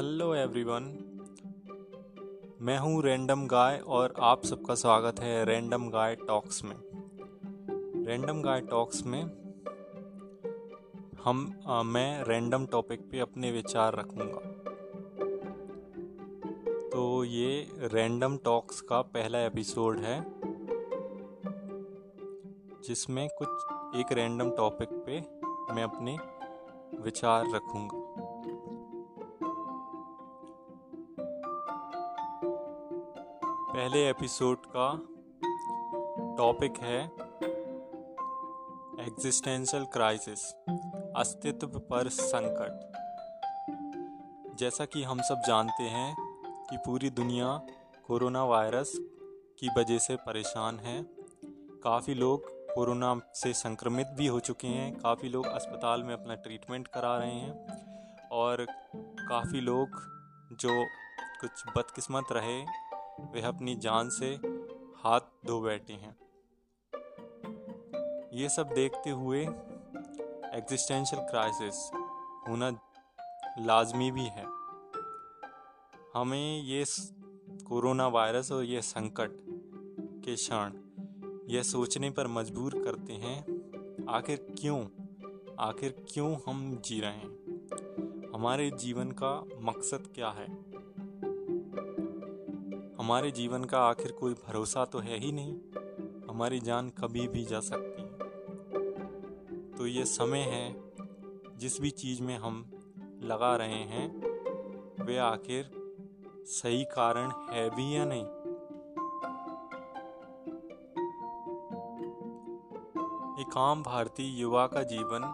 Hello everyone मैं हूँ random गाय और आप सबका स्वागत है रैंडम गाय टॉक्स में। रैंडम गाय टॉक्स में हम आ, मैं रैंडम टॉपिक पे अपने विचार रखूँगा। तो ये रैंडम टॉक्स का पहला एपिसोड है जिसमें कुछ एक रैंडम टॉपिक पे मैं अपने विचार रखूँगा। पहले एपिसोड का टॉपिक है एग्जिस्टेंशियल क्राइसिस अस्तित्व पर संकट। जैसा कि हम सब जानते हैं कि पूरी दुनिया कोरोना वायरस की वजह से परेशान है। काफ़ी लोग कोरोना से संक्रमित भी हो चुके हैं, काफ़ी लोग अस्पताल में अपना ट्रीटमेंट करा रहे हैं और काफ़ी लोग जो कुछ बदकिस्मत रहे वे अपनी जान से हाथ धो बैठे हैं। ये सब देखते हुए एग्जिस्टेंशियल क्राइसिस होना लाजमी भी है। हमें ये कोरोना वायरस और ये संकट के क्षण यह सोचने पर मजबूर करते हैं, आखिर क्यों आखिर क्यों हम जी रहे हैं? हमारे जीवन का मकसद क्या है? हमारे जीवन का आखिर कोई भरोसा तो है ही नहीं। हमारी जान कभी भी जा सकती है। तो ये समय है, जिस भी चीज़ में हम लगा रहे हैं, वे आखिर सही कारण है भी या नहीं? एक आम भारतीय युवा का जीवन,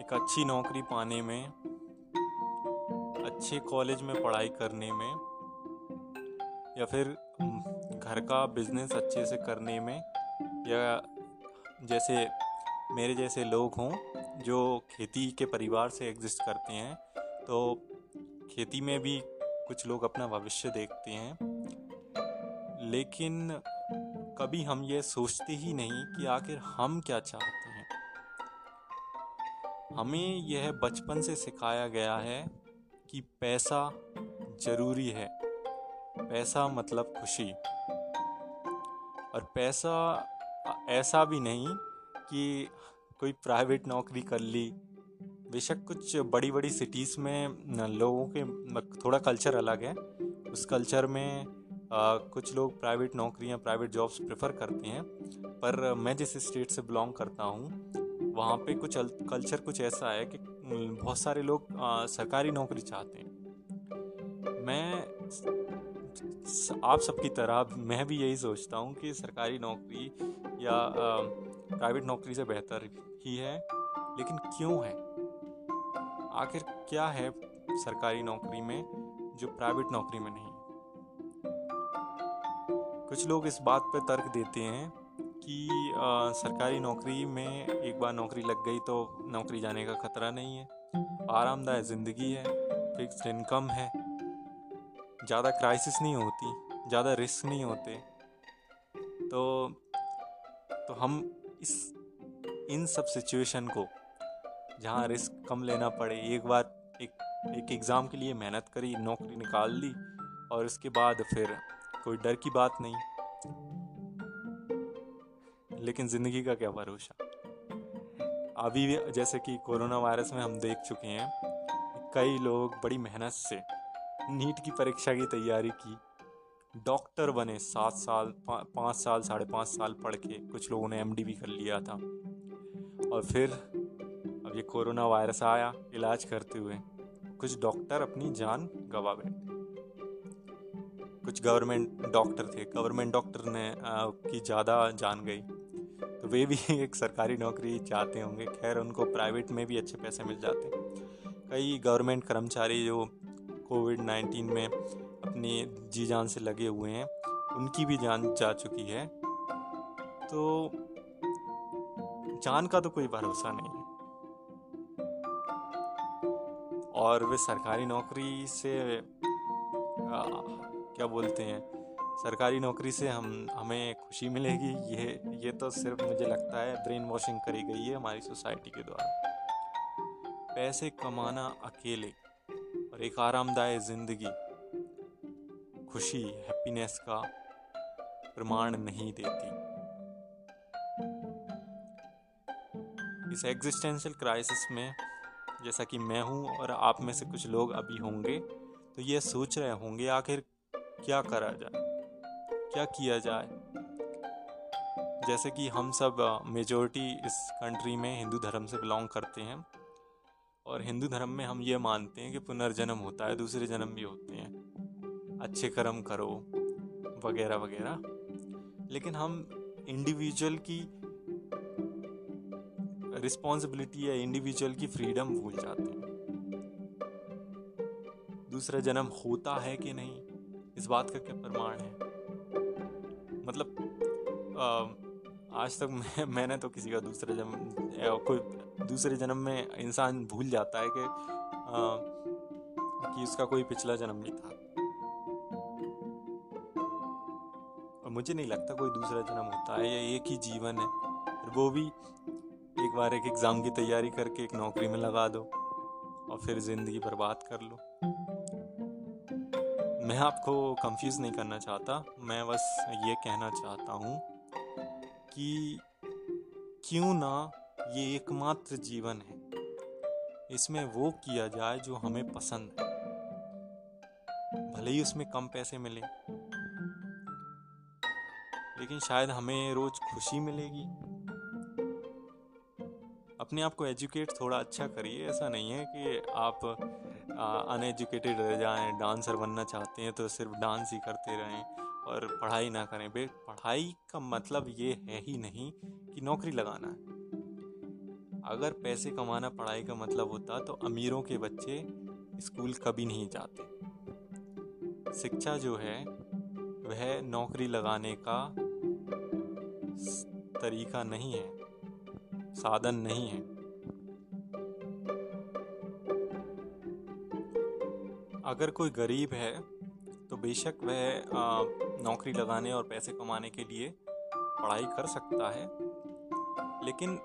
एक अच्छी नौकरी पाने में, अच्छे कॉलेज में पढ़ाई करने में या फिर घर का बिज़नेस अच्छे से करने में, या जैसे, मेरे जैसे लोग हों, जो खेती के परिवार से एग्जिस्ट करते हैं तो खेती में भी कुछ लोग अपना भविष्य देखते हैं। लेकिन कभी हम ये सोचते ही नहीं कि आखिर हम क्या चाहते हैं। हमें यह बचपन से सिखाया गया है कि पैसा ज़रूरी है। पैसा मतलब खुशी। और पैसा ऐसा भी नहीं कि कोई प्राइवेट नौकरी कर ली। बेशक कुछ बड़ी बड़ी सिटीज़ में लोगों के थोड़ा कल्चर अलग है। उस कल्चर में आ, कुछ लोग प्राइवेट नौकरियाँ प्राइवेट जॉब्स प्रेफर करते हैं। पर मैं जिस स्टेट से बिलोंग करता हूँ वहाँ पे कुछ कल्चर कुछ ऐसा है कि बहुत सारे लोग आ, सरकारी नौकरी चाहते हैं। मैं आप सबकी तरह मैं भी यही सोचता हूँ कि सरकारी नौकरी या प्राइवेट नौकरी से बेहतर ही है लेकिन क्यों है? आखिर क्या है सरकारी नौकरी में जो प्राइवेट नौकरी में नहीं? कुछ लोग इस बात पर तर्क देते हैं कि आ, सरकारी नौकरी में एक बार नौकरी लग गई तो नौकरी जाने का खतरा नहीं है। आरामदायक ज़िंदगी है फिक्स इनकम है ज़्यादा क्राइसिस नहीं होती, ज़्यादा रिस्क नहीं होते। तो तो हम इस, इन सब सिचुएशन को, जहाँ रिस्क कम लेना पड़े, एक बार, एक एक एग्ज़ाम के लिए मेहनत करी, नौकरी निकाल ली, और उसके बाद फिर कोई डर की बात नहीं। लेकिन ज़िंदगी का क्या भरोसा? अभी जैसे कि कोरोना वायरस में हम देख चुके हैं कई लोग बड़ी मेहनत से नीट की परीक्षा की तैयारी की। डॉक्टर बने सात साल पा, पाँच साल साढ़े पाँच साल पढ़ के कुछ लोगों ने एमडी भी कर लिया था। और फिर अब ये कोरोना वायरस आया इलाज करते हुए कुछ डॉक्टर अपनी जान गवा बैठे कुछ गवर्नमेंट डॉक्टर थे गवर्नमेंट डॉक्टर ने आ, की ज़्यादा जान गई। तो वे भी एक सरकारी नौकरी चाहते होंगे खैर उनको प्राइवेट में भी अच्छे पैसे मिल जाते। कई गवर्नमेंट कर्मचारी जो कोविड नाइन्टीन में अपनी जी जान से लगे हुए हैं। उनकी भी जान जा चुकी है। तो जान का तो कोई भरोसा नहीं है। और वे सरकारी नौकरी से आ, क्या बोलते हैं? सरकारी नौकरी से हम हमें खुशी मिलेगी। ये ये तो सिर्फ़ मुझे लगता है ब्रेन वॉशिंग करी गई है हमारी सोसाइटी के द्वारा। पैसे कमाना अकेले और एक आरामदायक ज़िंदगी। खुशी हैप्पीनेस का प्रमाण नहीं देती। इस एग्जिस्टेंशियल क्राइसिस में, जैसा कि मैं हूँ और आप में से कुछ लोग अभी होंगे तो ये सोच रहे होंगे, आखिर क्या करा जाए? क्या किया जाए? जैसे कि हम सब मेजोरिटी इस कंट्री में हिंदू धर्म से बिलोंग करते हैं और हिंदू धर्म में हम ये मानते हैं कि पुनर्जन्म होता है दूसरे जन्म भी होते हैं। अच्छे कर्म करो वगैरह वगैरह। लेकिन हम इंडिविजुअल की रिस्पॉन्सिबिलिटी या इंडिविजुअल की फ्रीडम भूल जाते हैं। दूसरा जन्म होता है कि नहीं इस बात का क्या प्रमाण है? मतलब आ, आज तक मैं, मैंने तो किसी का दूसरा जन्म कोई दूसरे जन्म में इंसान भूल जाता है कि कि उसका कोई पिछला जन्म नहीं था। और मुझे नहीं लगता कोई दूसरा जन्म होता है, ये एक ही जीवन है। वो भी एक बार एक एग्ज़ाम की तैयारी करके एक नौकरी में लगा दो, और फिर ज़िंदगी बर्बाद कर लो। मैं आपको कंफ्यूज नहीं करना चाहता, मैं बस ये कहना चाहता हूँ कि क्यों ना ये एकमात्र जीवन है? इसमें वो किया जाए जो हमें पसंद है। भले ही उसमें कम पैसे मिले, लेकिन शायद हमें रोज खुशी मिलेगी। अपने आप को एजुकेट थोड़ा अच्छा करिए। ऐसा नहीं है कि आप अनएजुकेटेड रह जाएँ, डांसर बनना चाहते हैं तो सिर्फ़ डांस ही करते रहें। और पढ़ाई ना करें। बे, पढ़ाई का मतलब ये है ही नहीं कि नौकरी लगाना है। अगर पैसे कमाना, पढ़ाई का मतलब होता तो अमीरों के बच्चे स्कूल कभी नहीं जाते। शिक्षा जो है, वह नौकरी लगाने का तरीका नहीं है, साधन नहीं है। अगर कोई गरीब है तो बेशक वह नौकरी लगाने और पैसे कमाने के लिए पढ़ाई कर सकता है। लेकिन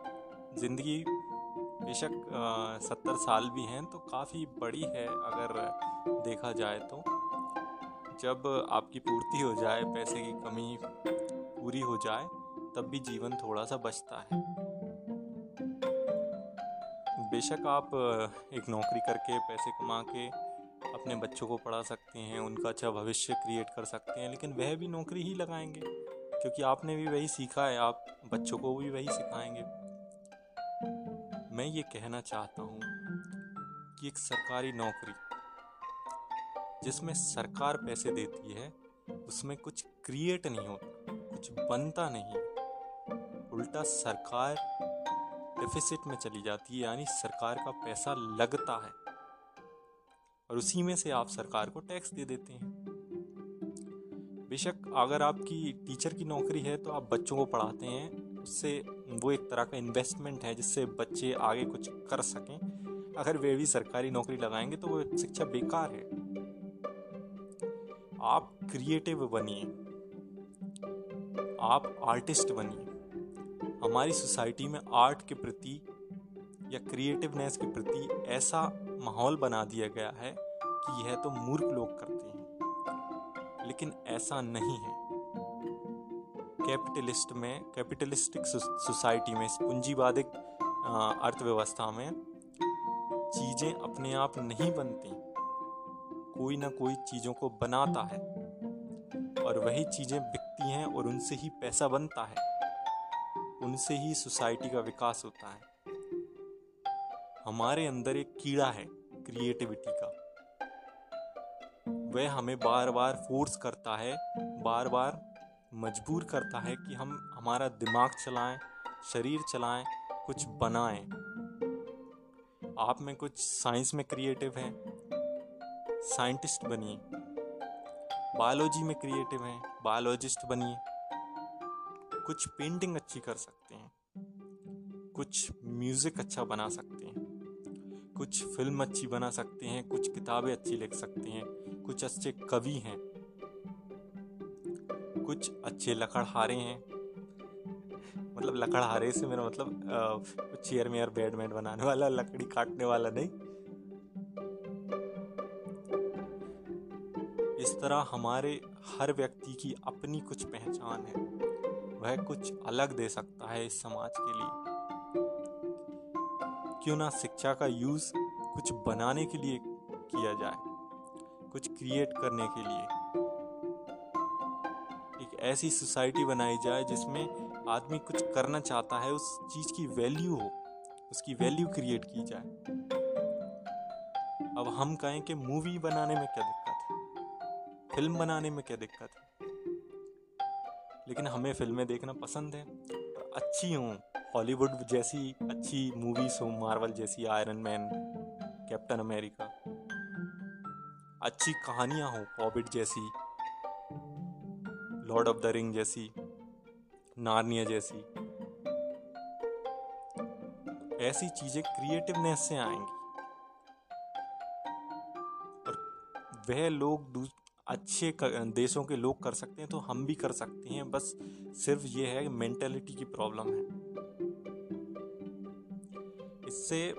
ज़िंदगी बेशक सत्तर साल भी हैं तो काफ़ी बड़ी है अगर देखा जाए तो। जब आपकी पूर्ति हो जाए, पैसे की कमी पूरी हो जाए, तब भी जीवन थोड़ा सा बचता है। बेशक आप एक नौकरी करके पैसे कमा के अपने बच्चों को पढ़ा सकते हैं, उनका अच्छा भविष्य क्रिएट कर सकते हैं, लेकिन वह भी नौकरी ही लगाएँगे। क्योंकि आपने भी वही सीखा है, आप बच्चों को भी वही सिखाएँगे। मैं ये कहना चाहता हूँ कि एक सरकारी नौकरी, जिसमें सरकार पैसे देती है, उसमें कुछ क्रिएट नहीं होता, कुछ बनता नहीं। उल्टा सरकार डेफिसिट में चली जाती है, यानी सरकार का पैसा लगता है। और उसी में से आप सरकार को टैक्स दे देते हैं। बेशक अगर आपकी टीचर की नौकरी है तो आप बच्चों को पढ़ाते हैं। उससे वो एक तरह का इन्वेस्टमेंट है, जिससे बच्चे आगे कुछ कर सकें। अगर वे भी सरकारी नौकरी लगाएँगे तो वो शिक्षा बेकार है। आप क्रिएटिव बनिए। आप आर्टिस्ट बनिए। हमारी सोसाइटी में आर्ट के प्रति या क्रिएटिवनेस के प्रति ऐसा माहौल बना दिया गया है कि यह तो मूर्ख लोग करते हैं। लेकिन ऐसा नहीं है। कैपिटलिस्ट में, कैपिटलिस्टिक सोसाइटी में, पूंजीवादिक अर्थव्यवस्था में चीज़ें अपने आप नहीं बनती। कोई ना कोई चीज़ों को बनाता है और वही चीज़ें बिकती हैं और उनसे ही पैसा बनता है। उनसे ही सोसाइटी का विकास होता है। हमारे अंदर एक कीड़ा है क्रिएटिविटी का। वह हमें बार बार फोर्स करता है बार बार मजबूर करता है कि हम हमारा दिमाग चलाएँ, शरीर चलाएँ, कुछ बनाएँ। आप में कुछ साइंस में क्रिएटिव हैं साइंटिस्ट बनिए। बायोलॉजी में क्रिएटिव हैं बायोलॉजिस्ट बनिए। कुछ पेंटिंग अच्छी कर सकते हैं, कुछ म्यूज़िक अच्छा बना सकते हैं। कुछ फ़िल्म अच्छी बना सकते हैं, कुछ किताबें अच्छी लिख सकते हैं, कुछ अच्छे कवि हैं, कुछ अच्छे लकड़हारे हैं। मतलब लकड़हारे से मेरा मतलब चेयर में बेड मेड बनाने वाला, लकड़ी काटने वाला नहीं। इस तरह हमारे हर व्यक्ति की अपनी कुछ पहचान है। वह कुछ अलग दे सकता है इस समाज के लिए। क्यों ना शिक्षा का यूज़ कुछ बनाने के लिए किया जाए, कुछ क्रिएट करने के लिए। एक ऐसी सोसाइटी बनाई जाए जिसमें आदमी कुछ करना चाहता है, उस चीज़ की वैल्यू हो, उसकी वैल्यू क्रिएट की जाए। अब हम कहें कि मूवी बनाने में क्या दिक्कत है? फ़िल्म बनाने में क्या दिक्कत है? लेकिन हमें फ़िल्में देखना पसंद है अच्छी हों हॉलीवुड जैसी अच्छी मूवीज़ हो मार्वल जैसी आयरन मैन कैप्टन अमेरिका अच्छी कहानियाँ हो पॉबिट जैसी लॉर्ड ऑफ़ द रिंग जैसी नार्निया जैसी, ऐसी चीज़ें क्रिएटिवनेस से आएँगी। वह लोग अच्छे देशों के लोग कर सकते हैं तो हम भी कर सकते हैं, बस सिर्फ़ ये है मेंटेलिटी की प्रॉब्लम है। इससे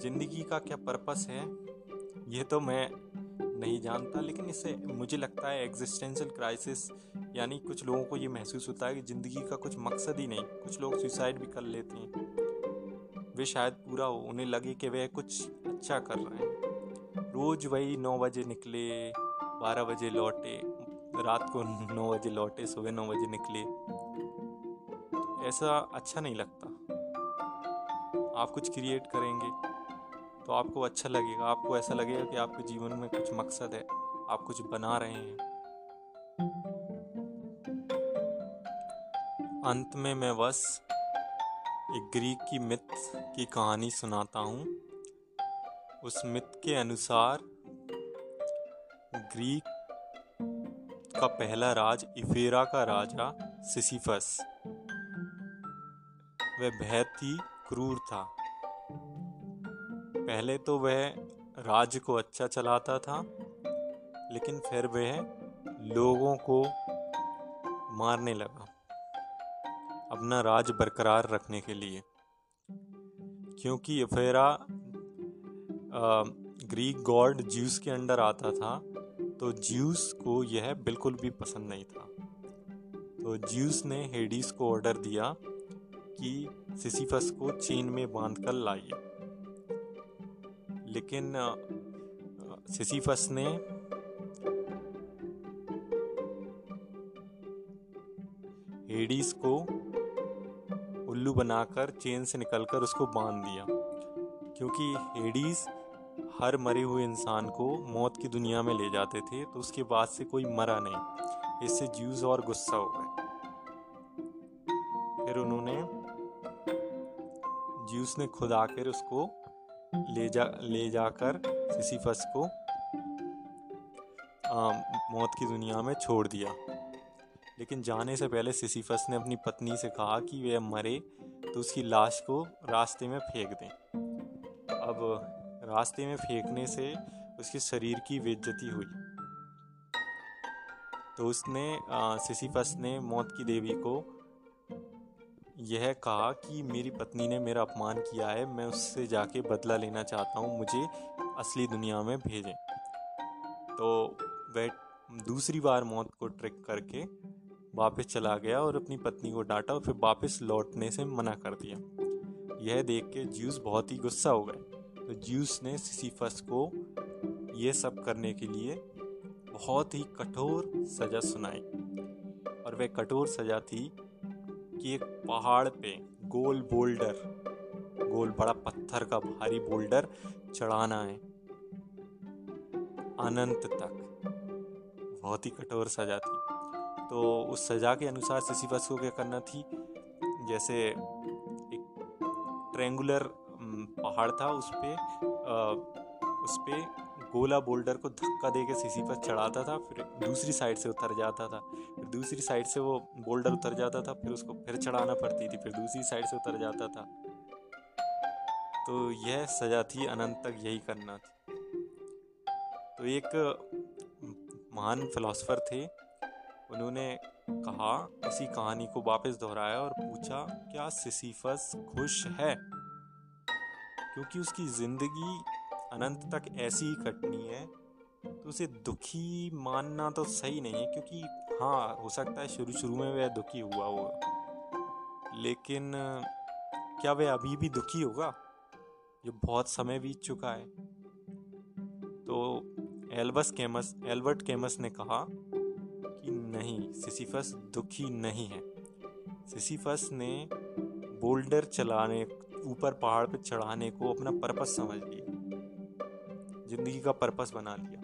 ज़िंदगी का क्या पर्पस है, ये तो मैं नहीं जानता, लेकिन इससे मुझे लगता है एग्जिस्टेंशियल क्राइसिस यानी कुछ लोगों को ये महसूस होता है कि ज़िंदगी का कुछ मकसद ही नहीं, कुछ लोग सुसाइड भी कर लेते हैं। वे शायद पूरा हो उन्हें लगे कि वे कुछ अच्छा कर रहे हैं। रोज़ वही नौ बजे निकले, बारह बजे लौटे, रात को नौ बजे लौटे, सुबह नौ बजे निकले। ऐसा अच्छा नहीं लगता। आप कुछ क्रिएट करेंगे तो आपको अच्छा लगेगा। आपको ऐसा लगेगा कि आपके जीवन में कुछ मकसद है, आप कुछ बना रहे हैं। अंत में मैं बस एक ग्रीक की मिथ की कहानी सुनाता हूँ। उस मिथ के अनुसार ग्रीक का पहला राज इफेरा का राजा सिसिफस वह बेहद ही क्रूर था। पहले तो वह राज्य को अच्छा चलाता था, लेकिन फिर वह लोगों को मारने लगा। अपना राज बरकरार रखने के लिए, क्योंकि अफेरा ग्रीक गॉड ज्यूस के अंडर आता था तो ज्यूस को यह बिल्कुल भी पसंद नहीं था। तो ज्यूस ने हेडीस को ऑर्डर दिया कि सिसिफस को चेन में बाँध कर लाइए। लेकिन सिसीफस ने हेडीस को उल्लू बनाकर चेन से निकलकर उसको बाँध दिया। क्योंकि हेडीस हर मरे हुए इंसान को मौत की दुनिया में ले जाते थे तो उसके बाद से कोई मरा नहीं। इससे ज्यूस और गुस्सा हो गए। फिर उन्होंने ज्यूस ने खुद आकर उसको ले जा ले जाकर सिसिफस को आ, मौत की दुनिया में छोड़ दिया। लेकिन जाने से पहले सिसिफस ने अपनी पत्नी से कहा कि वह मरे तो उसकी लाश को रास्ते में फेंक दें। अब रास्ते में फेंकने से उसके शरीर की बेज्जती हुई। तो उसने सिसिफस ने मौत की देवी को यह कहा कि मेरी पत्नी ने मेरा अपमान किया है, मैं उससे जाके बदला लेना चाहता हूँ, मुझे असली दुनिया में भेजें। तो वह दूसरी बार मौत को ट्रिक करके वापस चला गया और अपनी पत्नी को डांटा और फिर वापस लौटने से मना कर दिया। यह देख के ज्यूस बहुत ही गुस्सा हो गए। तो ज्यूस ने सिसीफस को यह सब करने के लिए बहुत ही कठोर सज़ा सुनाई। और वह कठोर सज़ा थी कि एक पहाड़ पे गोल बोल्डर, गोल बड़ा पत्थर का भारी बोल्डर चढ़ाना है। अनंत तक। बहुत ही कठोर सजा थी। तो उस सजा के अनुसार सिसिफस को क्या करना थी? जैसे एक ट्रेंगुलर पहाड़ था उस पर उस पर गोला बोल्डर को धक्का दे के सीसी पर चढ़ाता था, फिर दूसरी साइड से उतर जाता था। फिर दूसरी साइड से वो बोल्डर उतर जाता था, फिर उसको फिर चढ़ाना पड़ती थी, फिर दूसरी साइड से उतर जाता था। तो यह सजा थी, अनंत तक यही करना थी। तो एक महान फिलोसफर थे। उन्होंने कहा, इसी कहानी को वापस दोहराया और पूछा, क्या सिसीफस खुश है? क्योंकि उसकी ज़िंदगी अनंत तक ऐसी ही कटनी है तो उसे दुखी मानना तो सही नहीं है, क्योंकि हाँ हो सकता है शुरू शुरू में वह दुखी हुआ होगा लेकिन, क्या वह अभी भी दुखी होगा, जो बहुत समय बीत चुका है? तो एल्बस केमस एल्बर्ट केमस ने कहा कि नहीं, सिसिफस दुखी नहीं है। सिसिफस ने बोल्डर चलाने, ऊपर पहाड़ पर चढ़ाने को अपना पर्पस समझ लिया। ज़िंदगी का पर्पस बना लिया।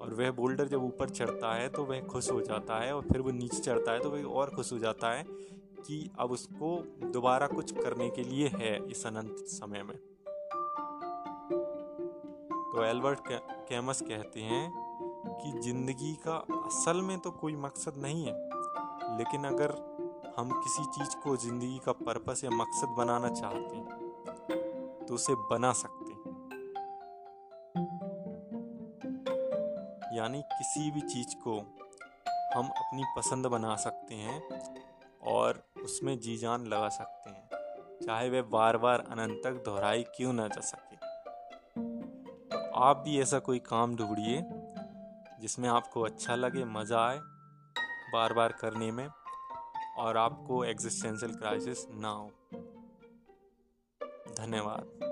और वह बोल्डर जब ऊपर चढ़ता है तो वह खुश हो जाता है और फिर वो नीचे चढ़ता है तो वह और खुश हो जाता है कि अब उसको दोबारा कुछ करने के लिए है इस अनंत समय में। तो एल्बर्ट कैमस कहते हैं कि ज़िंदगी का असल में तो कोई मकसद नहीं है, लेकिन अगर हम किसी चीज़ को ज़िंदगी का पर्पस या मकसद बनाना चाहते हैं तो उसे बना सकते यानी किसी भी चीज़ को हम अपनी पसंद बना सकते हैं और उसमें जी जान लगा सकते हैं, चाहे वह बार बार अनंत तक दोहराई क्यों ना जा सके। तो आप भी ऐसा कोई काम ढूंढिए, जिसमें आपको अच्छा लगे, मज़ा आए बार बार करने में और आपको एग्जिस्टेंशियल क्राइसिस ना हो। धन्यवाद।